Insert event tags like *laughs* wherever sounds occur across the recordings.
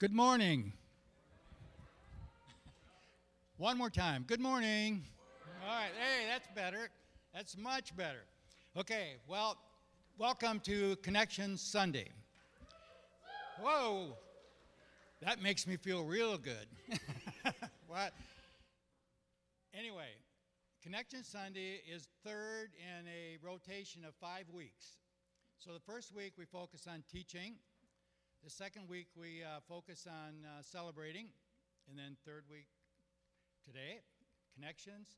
Good morning. One more time. Good morning. All right. Hey, that's better. That's much better. Okay. Well, welcome to Connection Sunday. Whoa. That makes me feel real good. *laughs* what? Anyway, Connection Sunday is third in a rotation of five weeks. So the first week we focus on teaching. The second week we uh, focus on uh, celebrating. And then third week today, connections.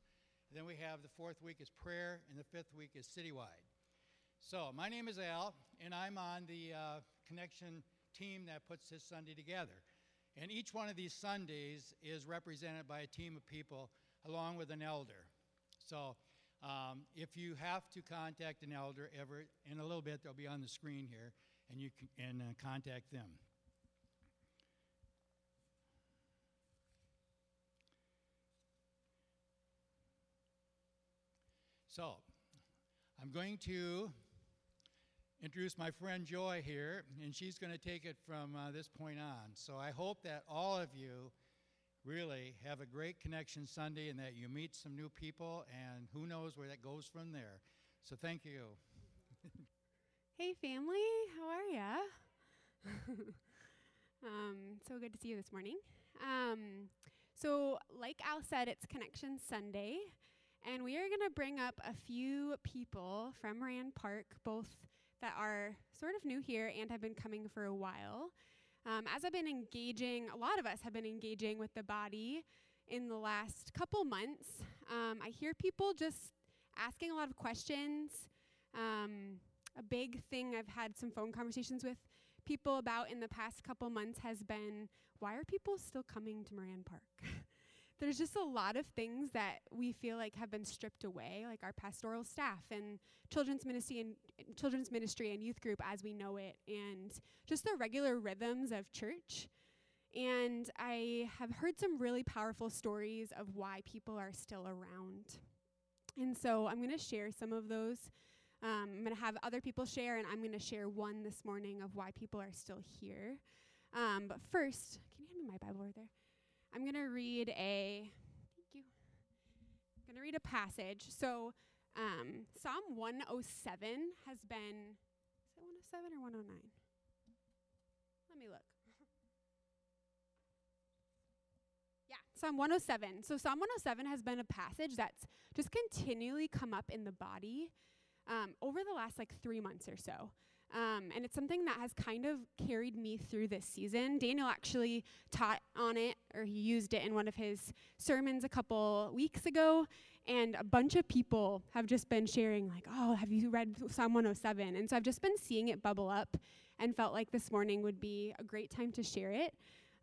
And then we have the fourth week is prayer, and the fifth week is citywide. So my name is Al, and I'm on the uh, connection team that puts this Sunday together. And each one of these Sundays is represented by a team of people along with an elder. So um, if you have to contact an elder ever, in a little bit, they'll be on the screen here, and you can and, uh, contact them. So, I'm going to introduce my friend Joy here, and she's going to take it from uh, this point on. So, I hope that all of you really have a great connection Sunday and that you meet some new people, and who knows where that goes from there. So, thank you. Hey, family, how are ya? *laughs* um, so good to see you this morning. Um, so, like Al said, it's Connection Sunday, and we are going to bring up a few people from Moran Park, both that are sort of new here and have been coming for a while. Um, as I've been engaging, a lot of us have been engaging with the body in the last couple months. Um, I hear people just asking a lot of questions. A big thing I've had some phone conversations with people about in the past couple months has been why are people still coming to Moran Park? *laughs* there's just a lot of things that we feel like have been stripped away, like our pastoral staff and children's ministry and children's ministry and youth group as we know it, and just the regular rhythms of church. And I have heard some really powerful stories of why people are still around. And so I'm going to share some of those. Um, I'm going to have other people share, and I'm going to share one this morning of why people are still here. Um, but first, can you hand me my Bible right there? I'm going to read a thank you. I'm going to read a passage. So, um, Psalm 107 has been is it 107 or 109? Let me look. *laughs* yeah, Psalm 107. So Psalm 107 has been a passage that's just continually come up in the body um, over the last like three months or so. Um, and it's something that has kind of carried me through this season. Daniel actually taught on it, or he used it in one of his sermons a couple weeks ago. And a bunch of people have just been sharing, like, oh, have you read Psalm 107? And so I've just been seeing it bubble up and felt like this morning would be a great time to share it.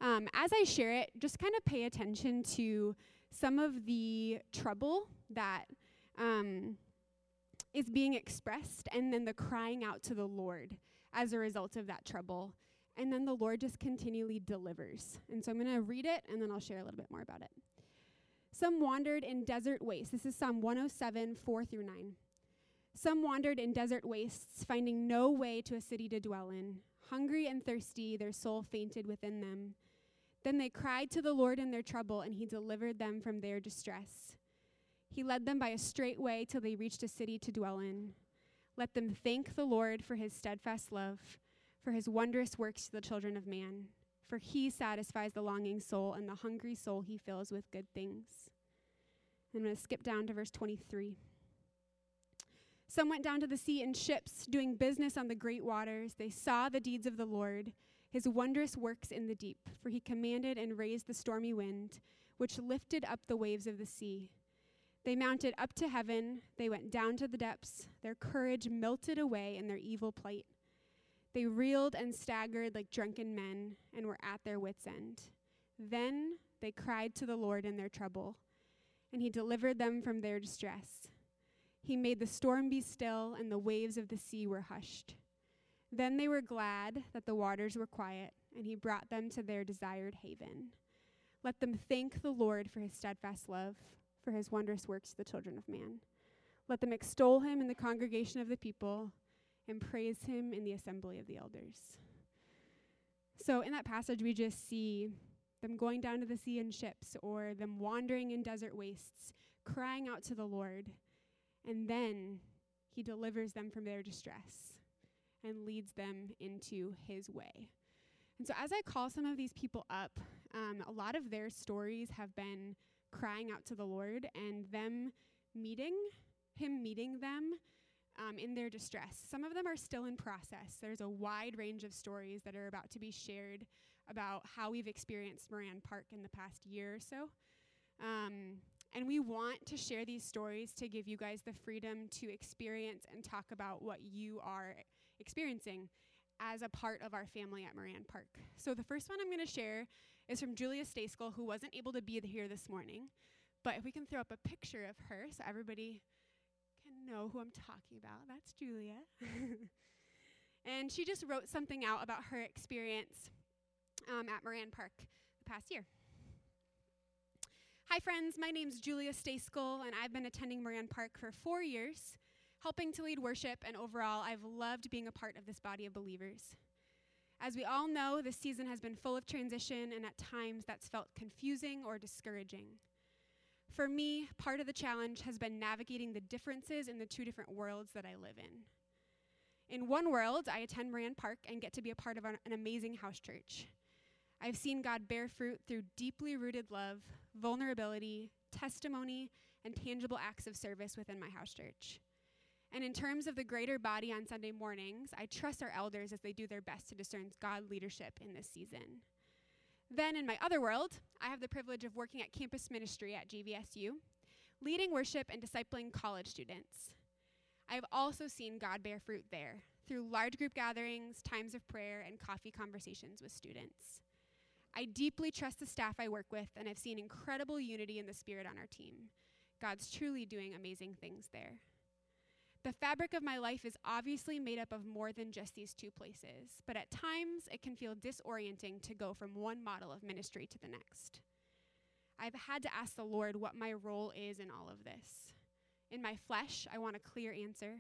Um, as I share it, just kind of pay attention to some of the trouble that. Um, is being expressed and then the crying out to the Lord as a result of that trouble. And then the Lord just continually delivers. And so I'm going to read it and then I'll share a little bit more about it. Some wandered in desert wastes. This is Psalm 107, 4 through 9. Some wandered in desert wastes, finding no way to a city to dwell in. Hungry and thirsty, their soul fainted within them. Then they cried to the Lord in their trouble, and he delivered them from their distress. He led them by a straight way till they reached a city to dwell in. Let them thank the Lord for his steadfast love, for his wondrous works to the children of man. For he satisfies the longing soul, and the hungry soul he fills with good things. I'm going to skip down to verse 23. Some went down to the sea in ships, doing business on the great waters. They saw the deeds of the Lord, his wondrous works in the deep. For he commanded and raised the stormy wind, which lifted up the waves of the sea. They mounted up to heaven, they went down to the depths, their courage melted away in their evil plight. They reeled and staggered like drunken men and were at their wits' end. Then they cried to the Lord in their trouble, and he delivered them from their distress. He made the storm be still, and the waves of the sea were hushed. Then they were glad that the waters were quiet, and he brought them to their desired haven. Let them thank the Lord for his steadfast love for his wondrous works to the children of man. Let them extol him in the congregation of the people and praise him in the assembly of the elders. So in that passage, we just see them going down to the sea in ships or them wandering in desert wastes, crying out to the Lord. And then he delivers them from their distress and leads them into his way. And so, as I call some of these people up, um, a lot of their stories have been crying out to the Lord and them meeting, Him meeting them um, in their distress. Some of them are still in process. There's a wide range of stories that are about to be shared about how we've experienced Moran Park in the past year or so. Um, and we want to share these stories to give you guys the freedom to experience and talk about what you are experiencing as a part of our family at Moran Park. So the first one I'm going to share is from Julia Stayskull, who wasn't able to be here this morning. But if we can throw up a picture of her so everybody can know who I'm talking about, that's Julia. *laughs* and she just wrote something out about her experience um, at Moran Park the past year. Hi, friends. My name's Julia Stayskull, and I've been attending Moran Park for four years, helping to lead worship, and overall, I've loved being a part of this body of believers. As we all know, this season has been full of transition, and at times that's felt confusing or discouraging. For me, part of the challenge has been navigating the differences in the two different worlds that I live in. In one world, I attend Moran Park and get to be a part of an, an amazing house church. I've seen God bear fruit through deeply rooted love, vulnerability, testimony, and tangible acts of service within my house church. And in terms of the greater body on Sunday mornings, I trust our elders as they do their best to discern God leadership in this season. Then, in my other world, I have the privilege of working at campus ministry at GVSU, leading worship and discipling college students. I have also seen God bear fruit there through large group gatherings, times of prayer, and coffee conversations with students. I deeply trust the staff I work with, and I've seen incredible unity in the spirit on our team. God's truly doing amazing things there. The fabric of my life is obviously made up of more than just these two places, but at times it can feel disorienting to go from one model of ministry to the next. I've had to ask the Lord what my role is in all of this. In my flesh, I want a clear answer,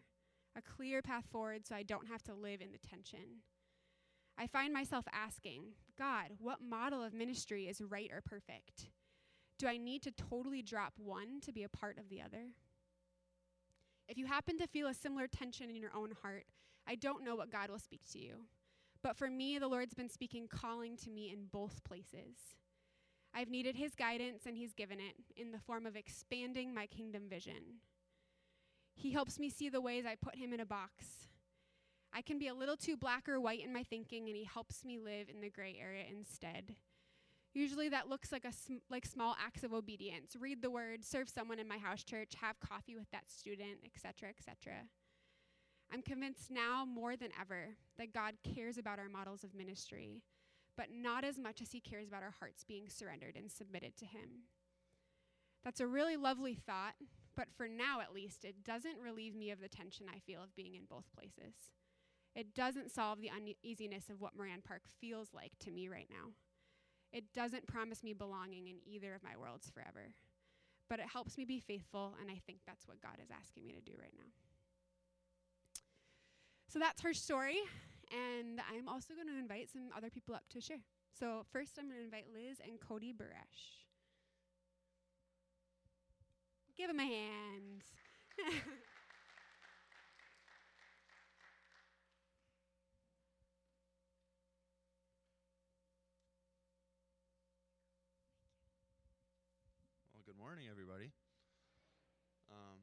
a clear path forward so I don't have to live in the tension. I find myself asking, God, what model of ministry is right or perfect? Do I need to totally drop one to be a part of the other? If you happen to feel a similar tension in your own heart, I don't know what God will speak to you. But for me, the Lord's been speaking calling to me in both places. I've needed His guidance, and He's given it in the form of expanding my kingdom vision. He helps me see the ways I put Him in a box I can be a little too black or white in my thinking, and He helps me live in the gray area instead. Usually that looks like a sm- like small acts of obedience. Read the word, serve someone in my house church, have coffee with that student, etc., etc. I'm convinced now more than ever that God cares about our models of ministry, but not as much as he cares about our hearts being surrendered and submitted to him. That's a really lovely thought, but for now at least, it doesn't relieve me of the tension I feel of being in both places. It doesn't solve the uneasiness of what Moran Park feels like to me right now. It doesn't promise me belonging in either of my worlds forever. But it helps me be faithful, and I think that's what God is asking me to do right now. So that's her story, and I'm also going to invite some other people up to share. So, first, I'm going to invite Liz and Cody Buresh. Give them a hand. *laughs* morning, everybody. Um,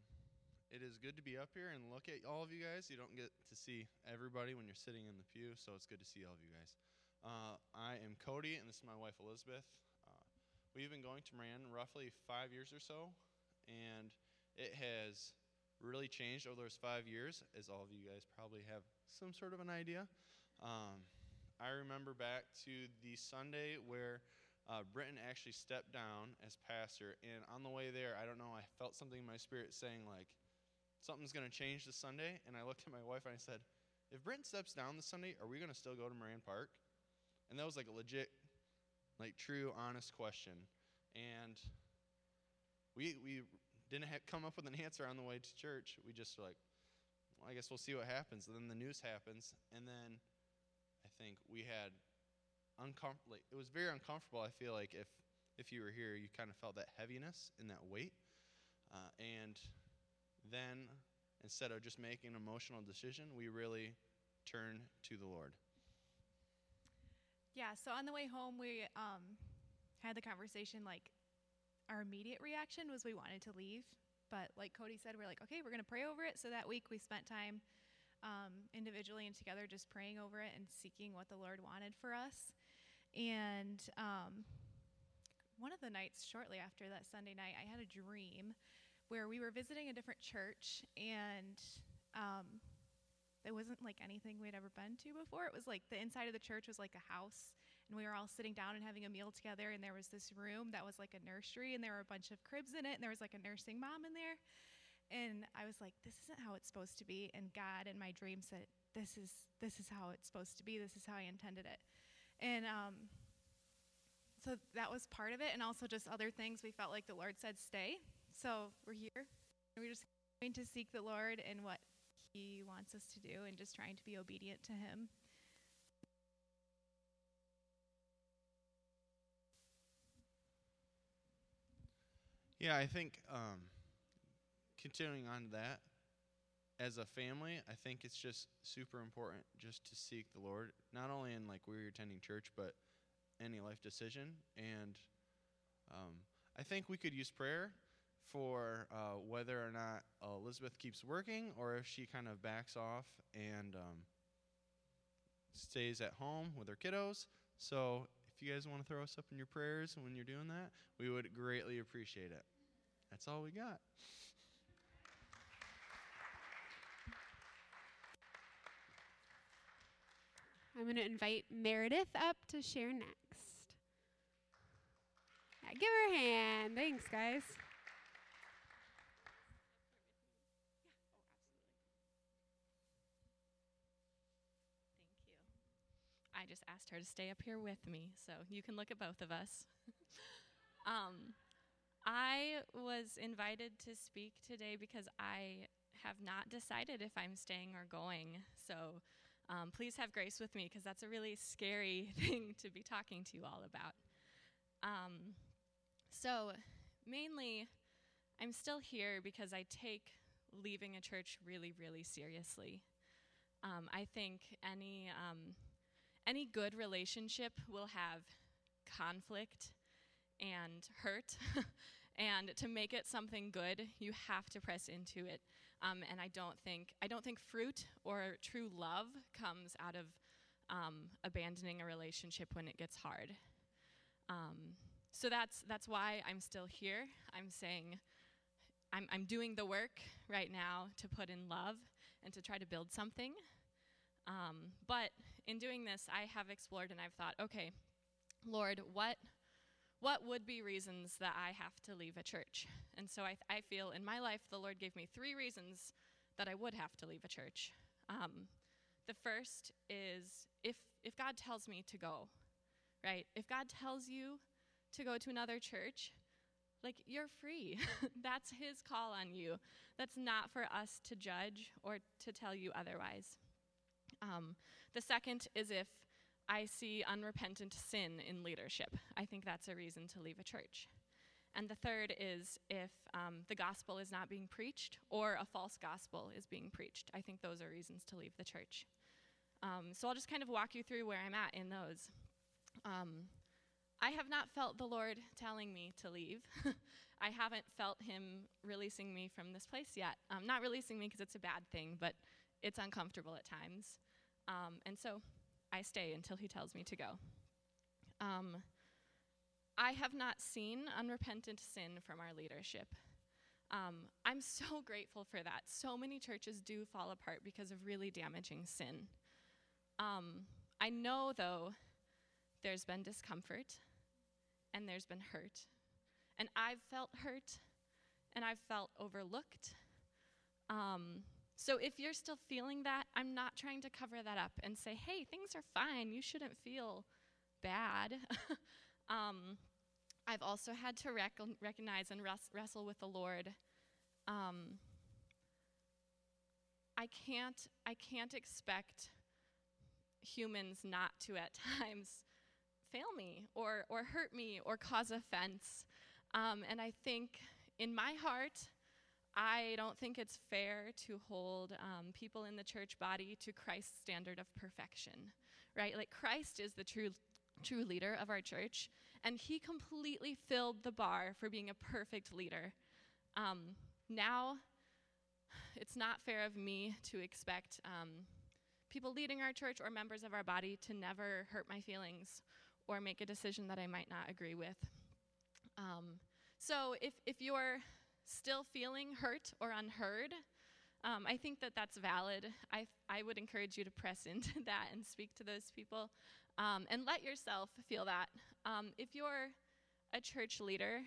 it is good to be up here and look at all of you guys. You don't get to see everybody when you're sitting in the pew, so it's good to see all of you guys. Uh, I am Cody, and this is my wife Elizabeth. Uh, we've been going to Moran roughly five years or so, and it has really changed over those five years, as all of you guys probably have some sort of an idea. Um, I remember back to the Sunday where uh, Britton actually stepped down as pastor, and on the way there, I don't know, I felt something in my spirit saying, like, something's going to change this Sunday. And I looked at my wife and I said, if Britton steps down this Sunday, are we going to still go to Moran Park? And that was like a legit, like true, honest question. And we, we didn't have, come up with an answer on the way to church. We just were like, well, I guess we'll see what happens. And then the news happens. And then I think we had uncomfortable. Like, it was very uncomfortable. I feel like if if you were here, you kind of felt that heaviness and that weight. Uh, and then instead of just making an emotional decision, we really turn to the Lord. Yeah, so on the way home, we um, had the conversation. Like, our immediate reaction was we wanted to leave. But, like Cody said, we're like, okay, we're to pray over it. So that week we spent time um, individually and together just praying over it and seeking what the Lord wanted for us. And um, one of the nights shortly after that Sunday night, I had a dream where we were visiting a different church and um, it wasn't like anything we'd ever been to before. It was like the inside of the church was like a house, and we were all sitting down and having a meal together. And there was this room that was like a nursery, and there were a bunch of cribs in it, and there was like a nursing mom in there. And I was like, "This isn't how it's supposed to be." And God, in my dream, said, "This is this is how it's supposed to be. This is how I intended it." And um, so that was part of it, and also just other things. We felt like the Lord said, "Stay." So we're here. And we're just going to seek the Lord and what he wants us to do and just trying to be obedient to Him. Yeah, I think um, continuing on to that, as a family, I think it's just super important just to seek the Lord, not only in like where you're attending church, but any life decision. And um, I think we could use prayer for uh, whether or not Elizabeth keeps working or if she kind of backs off and um, stays at home with her kiddos. So if you guys want to throw us up in your prayers when you're doing that, we would greatly appreciate it. That's all we got. I'm going to invite Meredith up to share next. Yeah, give her a hand. Thanks, guys. Thank you. I just asked her to stay up here with me, so you can look at both of us. *laughs* um, I was invited to speak today because I have not decided if I'm staying or going. So um, please have grace with me because that's a really scary *laughs* thing to be talking to you all about. Um, so, mainly, I'm still here because I take leaving a church really, really seriously. Um, I think any um, any good relationship will have conflict and hurt, *laughs* and to make it something good, you have to press into it. Um, and I don't think I don't think fruit or true love comes out of um, abandoning a relationship when it gets hard. Um, so that's that's why I'm still here. I'm saying I'm, I'm doing the work right now to put in love and to try to build something. Um, but in doing this, I have explored and I've thought, okay, Lord, what what would be reasons that I have to leave a church? And so I, I feel in my life, the Lord gave me three reasons that I would have to leave a church. Um, the first is if if God tells me to go, right? If God tells you to go to another church, like you're free. *laughs* That's his call on you. That's not for us to judge or to tell you otherwise. Um, the second is if I see unrepentant sin in leadership. I think that's a reason to leave a church. And the third is if um, the gospel is not being preached or a false gospel is being preached. I think those are reasons to leave the church. Um, so I'll just kind of walk you through where I'm at in those. Um, I have not felt the Lord telling me to leave. *laughs* I haven't felt Him releasing me from this place yet. Um, not releasing me because it's a bad thing, but it's uncomfortable at times. Um, and so I stay until He tells me to go. Um, I have not seen unrepentant sin from our leadership. Um, I'm *laughs* so grateful for that. So many churches do fall apart because of really damaging sin. Um, I know, though, there's been discomfort and there's been hurt. And I've felt hurt and I've felt overlooked. Um, so if you're still feeling that, I'm not trying to cover that up and say, hey, things are fine. You shouldn't feel bad. *laughs* um, I've also had to rec- recognize and res- wrestle with the Lord. Um, I can't. I can't expect humans not to at *laughs* times fail me or, or hurt me or cause offense. Um, and I think in my heart, I don't think it's fair to hold um, people in the church body to Christ's standard of perfection, right? Like Christ is the true, true leader of our church, and he completely filled the bar for being a perfect leader. Um, now, it's not fair of me to expect um, people leading our church or members of our body to never hurt my feelings or make a decision that I might not agree with. Um, so if, if you're still feeling hurt or unheard, um, I think that that's valid. I, I would encourage you to press *laughs* into that and speak to those people um, and let yourself feel that. Um, if you're a church leader,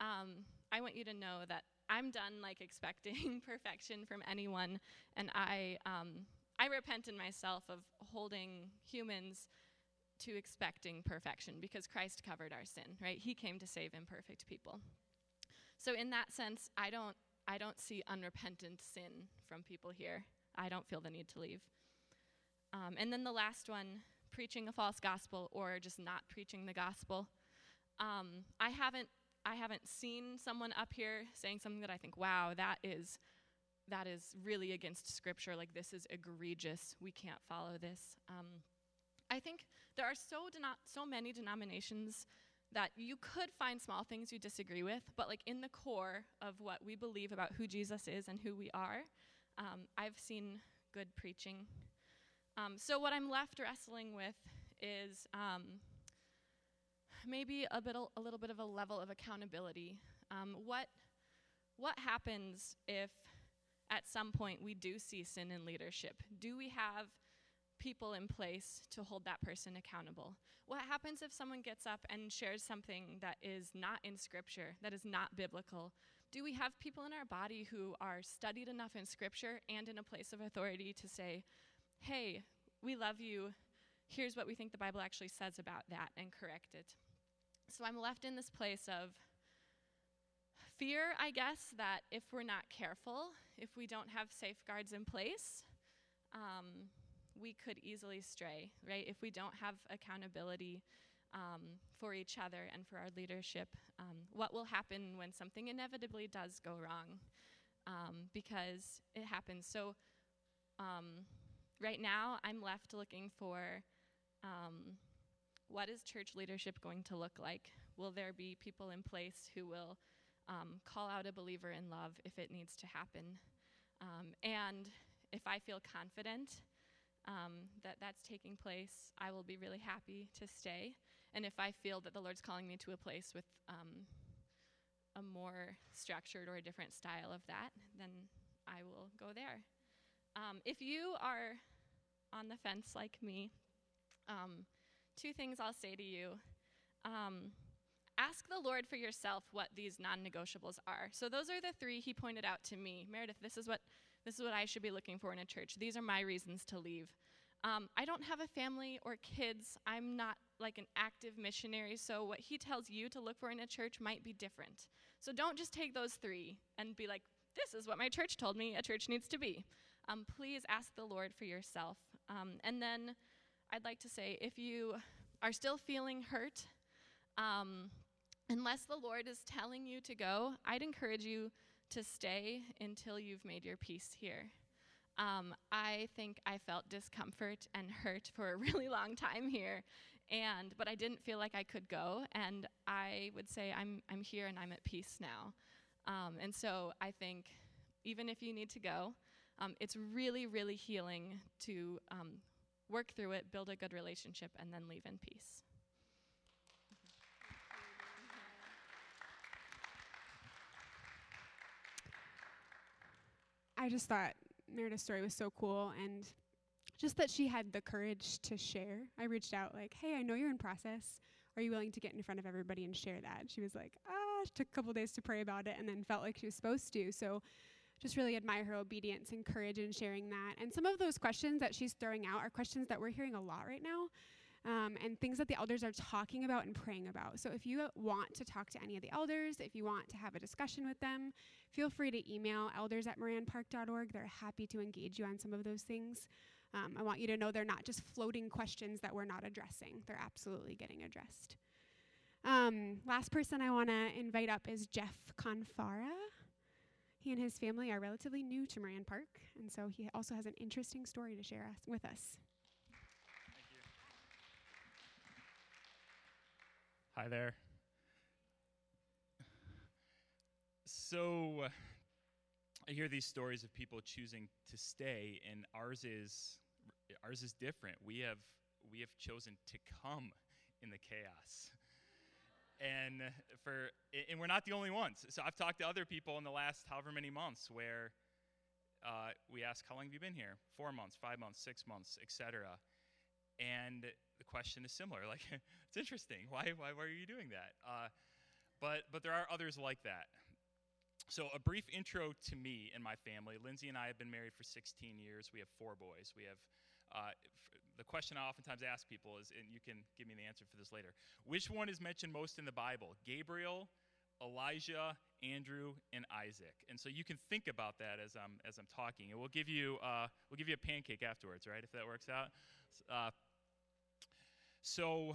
um, I want you to know that I'm done like *laughs* expecting perfection from anyone, and I um, I repent in myself of holding humans to expecting perfection because Christ covered our sin, right? He came to save imperfect people. So in that sense, I don't I don't see unrepentant sin from people here. I don't feel the need to leave. Um, and then the last one, preaching a false gospel or just not preaching the gospel. Um, I haven't I haven't seen someone up here saying something that I think, wow, that is that is really against scripture. Like this is egregious. We can't follow this. Um, I think there are so deno- so many denominations that you could find small things you disagree with, but like in the core of what we believe about who Jesus is and who we are, um, I've seen good preaching. Um, so what I'm left wrestling with is um, maybe a bit a little bit of a level of accountability. Um, what what happens if at some point we do see sin in leadership? Do we have people in place to hold that person accountable? What happens if someone gets up and shares something that is not in scripture, that is not biblical? Do we have people in our body who are studied enough in scripture and in a place of authority to say, hey, we love you. Here's what we think the Bible actually says about that and correct it? So I'm left in this place of fear, I guess, that if we're not careful, if we don't have safeguards in place, um, we could easily stray, right? If we don't have accountability um, for each other and for our leadership, um, what will happen when something inevitably does go wrong? Um, because it happens. So, um, right now, I'm left looking for um, what is church leadership going to look like? Will there be people in place who will um, call out a believer in love if it needs to happen? And if I feel confident um, that that's taking place, I will be really happy to stay. And if I feel that the Lord's calling me to a place with um, a more structured or a different style of that, then I will go there. Um, if you are on the fence like me, um, two things I'll say to you. Um, ask the Lord for yourself what these non-negotiables are. So those are the three he pointed out to me. Meredith, this is what this is what I should be looking for in a church. These are my reasons to leave. Um, I don't have a family or kids. I'm not like an active missionary, so what he tells you to look for in a church might be different. So don't just take those three and be like, this is what my church told me a church needs to be. Um, please ask the Lord for yourself. Um, and then I'd like to say if you are still feeling hurt, um, unless the Lord is telling you to go, I'd encourage you to stay until you've made your peace here. Um, I think I felt discomfort and hurt for a *laughs* really long time here, and but I didn't feel like I could go. And I would say I'm I'm here and I'm at peace now. Um, and so I think even if you need to go, um, it's really really healing to um, work through it, build a good relationship, and then leave in peace. I just thought Meredith's story was so cool and just that she had the courage to share. I reached out like, "Hey, I know you're in process. Are you willing to get in front of everybody and share that?" She was like, "Ah." Took a couple days to pray about it and then felt like she was supposed to. So just really admire her obedience and courage in sharing that. And some of those questions that she's throwing out are questions that we're hearing a lot right now. Um, and things that the elders are talking about and praying about. So if you want to talk to any of the elders, if you want to have a discussion with them, feel free to email elders at moranpark.org. They're happy to engage you on some of those things. Um, I want you to know they're not just floating questions that we're not addressing, they're absolutely getting addressed. Um, last person I want to invite up is Jeff Confara. He and his family are relatively new to Moran Park, and so he also has an interesting story to share us, with us. Hi there. So, I hear these stories of people choosing to stay, and ours is ours is different. We have we have chosen to come in the chaos, and for and we're not the only ones. So I've talked to other people in the last however many months where uh, we ask, "How long have you been here? Four months, five months, six months, etc." And the question is similar. Like, *laughs* it's interesting. Why, why, why are you doing that? Uh, but, but there are others like that. So, a brief intro to me and my family. Lindsay and I have been married for 16 years. We have four boys. We have uh, the question I oftentimes ask people is, and you can give me the answer for this later which one is mentioned most in the Bible? Gabriel, Elijah, Andrew, and Isaac. And so you can think about that as I'm, as I'm talking. And we'll give, you, uh, we'll give you a pancake afterwards, right, if that works out. Uh, so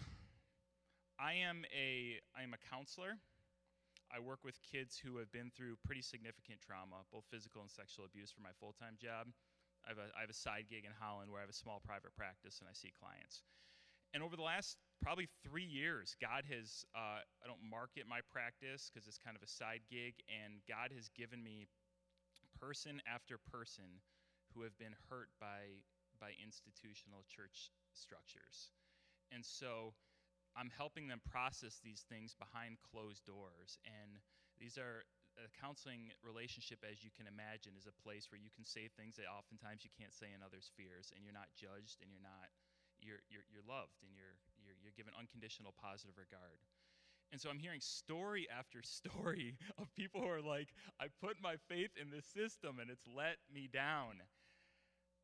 I am a I am a counselor. I work with kids who have been through pretty significant trauma, both physical and sexual abuse for my full-time job. I have, a, I have a side gig in Holland where I have a small private practice and I see clients. And over the last probably three years, God has, uh, I don't market my practice because it's kind of a side gig, and God has given me person after person who have been hurt by, by institutional church structures. And so I'm helping them process these things behind closed doors. And these are a counseling relationship, as you can imagine, is a place where you can say things that oftentimes you can't say in others' fears, and you're not judged, and you're not you're, you're, you're loved, and you're, you're, you're given unconditional positive regard. And so I'm hearing story after *laughs* story of people who are like, I put my faith in this system and it's let me down.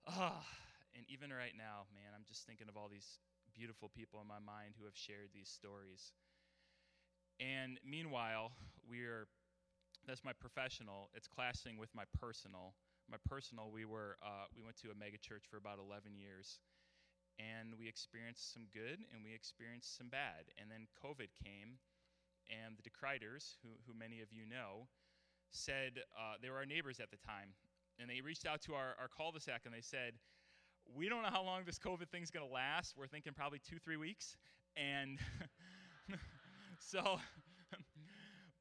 Ah, and even right now, man, I'm just thinking of all these beautiful people in my mind who have shared these stories. And meanwhile, we're that's my professional. It's clashing with my personal. My personal, we were uh, we went to a mega church for about 11 years, and we experienced some good and we experienced some bad. And then COVID came, and the Decriters, who who many of you know, said uh, they were our neighbors at the time, and they reached out to our, our cul-de-sac and they said, we don't know how long this COVID thing's going to last. We're thinking probably two, three weeks. And *laughs* so,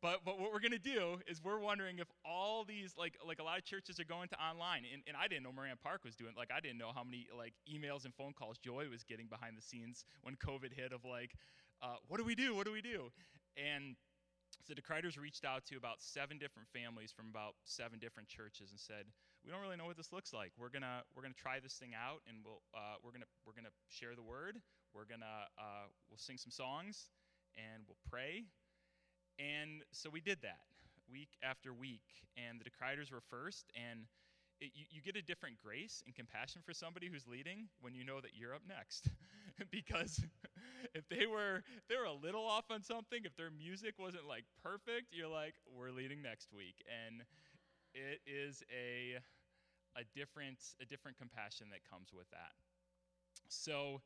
but, but what we're going to do is we're wondering if all these, like, like a lot of churches are going to online. And, and I didn't know Moran Park was doing, like, I didn't know how many, like, emails and phone calls Joy was getting behind the scenes when COVID hit of, like, uh, what do we do? What do we do? And so the Decriters reached out to about seven different families from about seven different churches and said, "We don't really know what this looks like. We're gonna we're gonna try this thing out, and we'll uh, we're gonna we're gonna share the word. We're gonna uh, we'll sing some songs, and we'll pray." And so we did that week after week, and the Decriters were first, and it, you, you, get a different grace and compassion for somebody who's leading when you know that you're up next. *laughs* because *laughs* if they were if they were a little off on something, if their music wasn't like perfect, you're like, we're leading next week. And it is a a different a different compassion that comes with that. So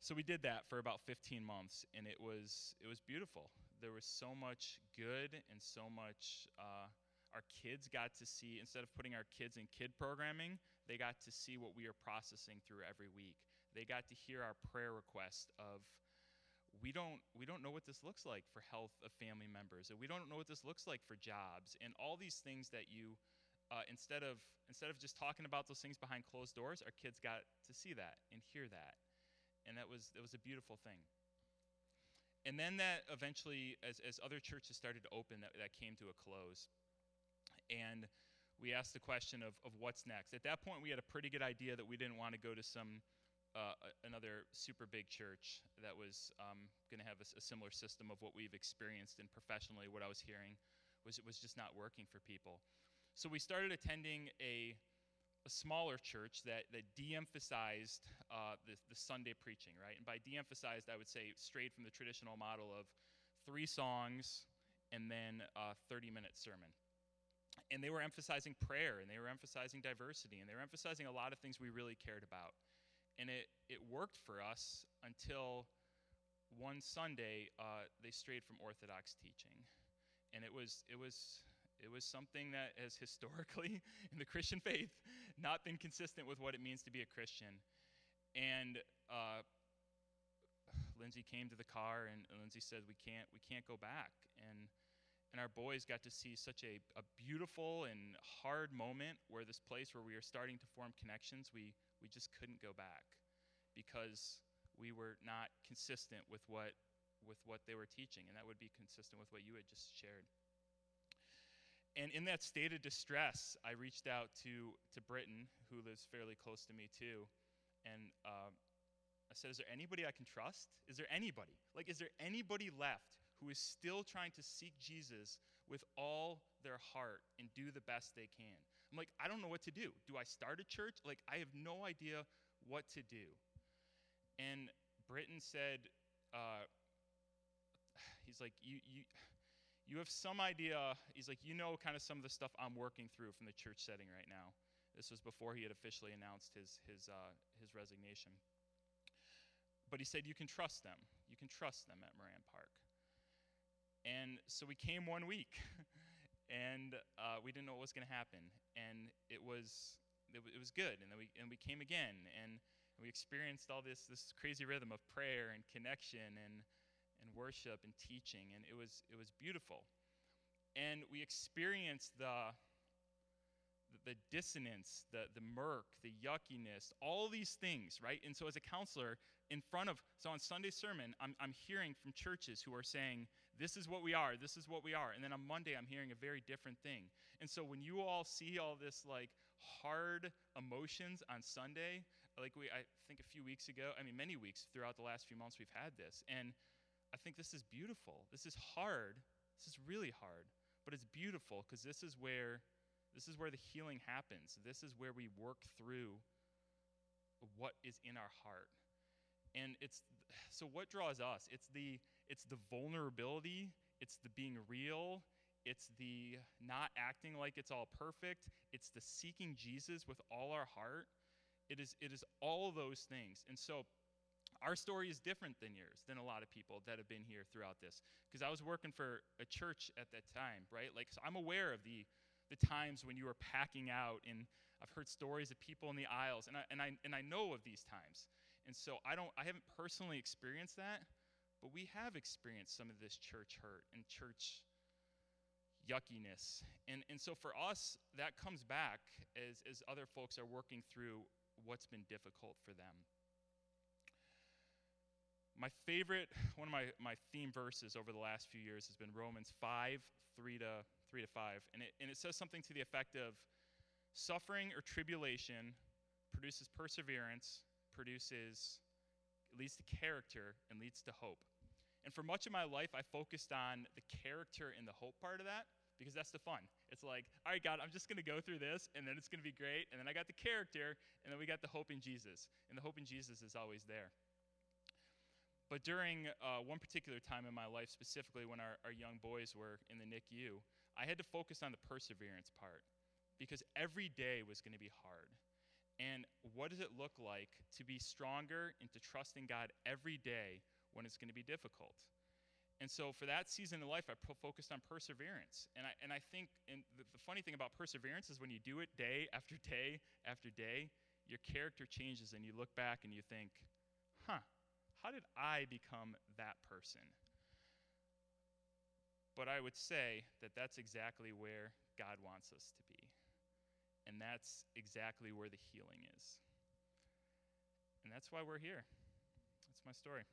so we did that for about 15 months and it was it was beautiful. There was so much good and so much uh, our kids got to see, instead of putting our kids in kid programming, they got to see what we are processing through every week. They got to hear our prayer request of, we don't, we don't know what this looks like for health of family members, and we don't know what this looks like for jobs, and all these things that you, uh, instead, of, instead of just talking about those things behind closed doors, our kids got to see that and hear that. And that was, that was a beautiful thing. And then that eventually, as, as other churches started to open, that, that came to a close and we asked the question of, of what's next. At that point, we had a pretty good idea that we didn't want to go to some uh, another super big church that was um, going to have a, a, similar system of what we've experienced and professionally what I was hearing was it was just not working for people. So we started attending a, a smaller church that, that de-emphasized uh, the, the Sunday preaching, right? And by de-emphasized, I would say strayed from the traditional model of three songs and then a 30-minute sermon. and they were emphasizing prayer and they were emphasizing diversity and they were emphasizing a lot of things we really cared about. And it, it worked for us until one Sunday uh, they strayed from Orthodox teaching. And it was, it, was, it was something that has historically, *laughs* in the Christian faith, not been consistent with what it means to be a Christian. And uh, Lindsay came to the car and Lindsay said, "We can't, we can't go back." And and our boys got to see such a, a beautiful and hard moment where this place where we are starting to form connections, we we just couldn't go back because we were not consistent with what with what they were teaching, and that would be consistent with what you had just shared. And in that state of distress, I reached out to to Britton, who lives fairly close to me too, and uh, I said, "Is there anybody I can trust? Is there anybody? Like, is there anybody left who is still trying to seek Jesus with all their heart and do the best they can?" I'm like, I don't know what to do. Do I start a church? Like, I have no idea what to do. And Britton said, uh, he's like, you, you, you have some idea. He's like, you know, kind of some of the stuff I'm working through from the church setting right now. This was before he had officially announced his, his, uh, his resignation. But he said, you can trust them. You can trust them at Moran Park. And so we came one week, *laughs* and uh, we didn't know what was going to happen. And it was, it, it was good. And then we, and we came again, and we experienced all this, this crazy rhythm of prayer and connection and, and worship and teaching. And it was, it was beautiful. And we experienced the, the dissonance, the, the murk, the yuckiness, all these things, right? And so, as a counselor, in front of, so on Sunday sermon, I'm, I'm hearing from churches who are saying, this is what we are, this is what we are. And then on Monday, I'm hearing a very different thing. And so, when you all see all this like hard emotions on Sunday, like we, I think a few weeks ago, I mean, many weeks throughout the last few months, we've had this. And I think this is beautiful. This is hard. This is really hard. But it's beautiful because this is where this is where the healing happens. This is where we work through what is in our heart. And it's so what draws us? It's the it's the vulnerability, it's the being real, it's the not acting like it's all perfect, it's the seeking Jesus with all our heart. It is it is all those things. And so our story is different than yours, than a lot of people that have been here throughout this. Because I was working for a church at that time, right? Like, so I'm aware of the the times when you were packing out and I've heard stories of people in the aisles and I, and I, and I know of these times. And so I don't I haven't personally experienced that, but we have experienced some of this church hurt and church yuckiness. And, and so for us, that comes back as, as other folks are working through what's been difficult for them. My favorite, one of my, my theme verses over the last few years has been Romans 5, 3 to, 3 to 5. And it, and it says something to the effect of suffering or tribulation produces perseverance, produces, leads to character, and leads to hope. And for much of my life, I focused on the character and the hope part of that because that's the fun. It's like, all right, God, I'm just going to go through this, and then it's going to be great. And then I got the character, and then we got the hope in Jesus. And the hope in Jesus is always there. But during uh, one particular time in my life, specifically when our, our young boys were in the NICU, I had to focus on the perseverance part because every day was going to be hard. And what does it look like to be stronger and to trust in God every day when it's going to be difficult? And so for that season of life, I focused on perseverance. And I, and I think and the, the funny thing about perseverance is when you do it day after day after day, your character changes and you look back and you think, huh, how did I become that person? But I would say that that's exactly where God wants us to be. And that's exactly where the healing is. And that's why we're here. That's my story.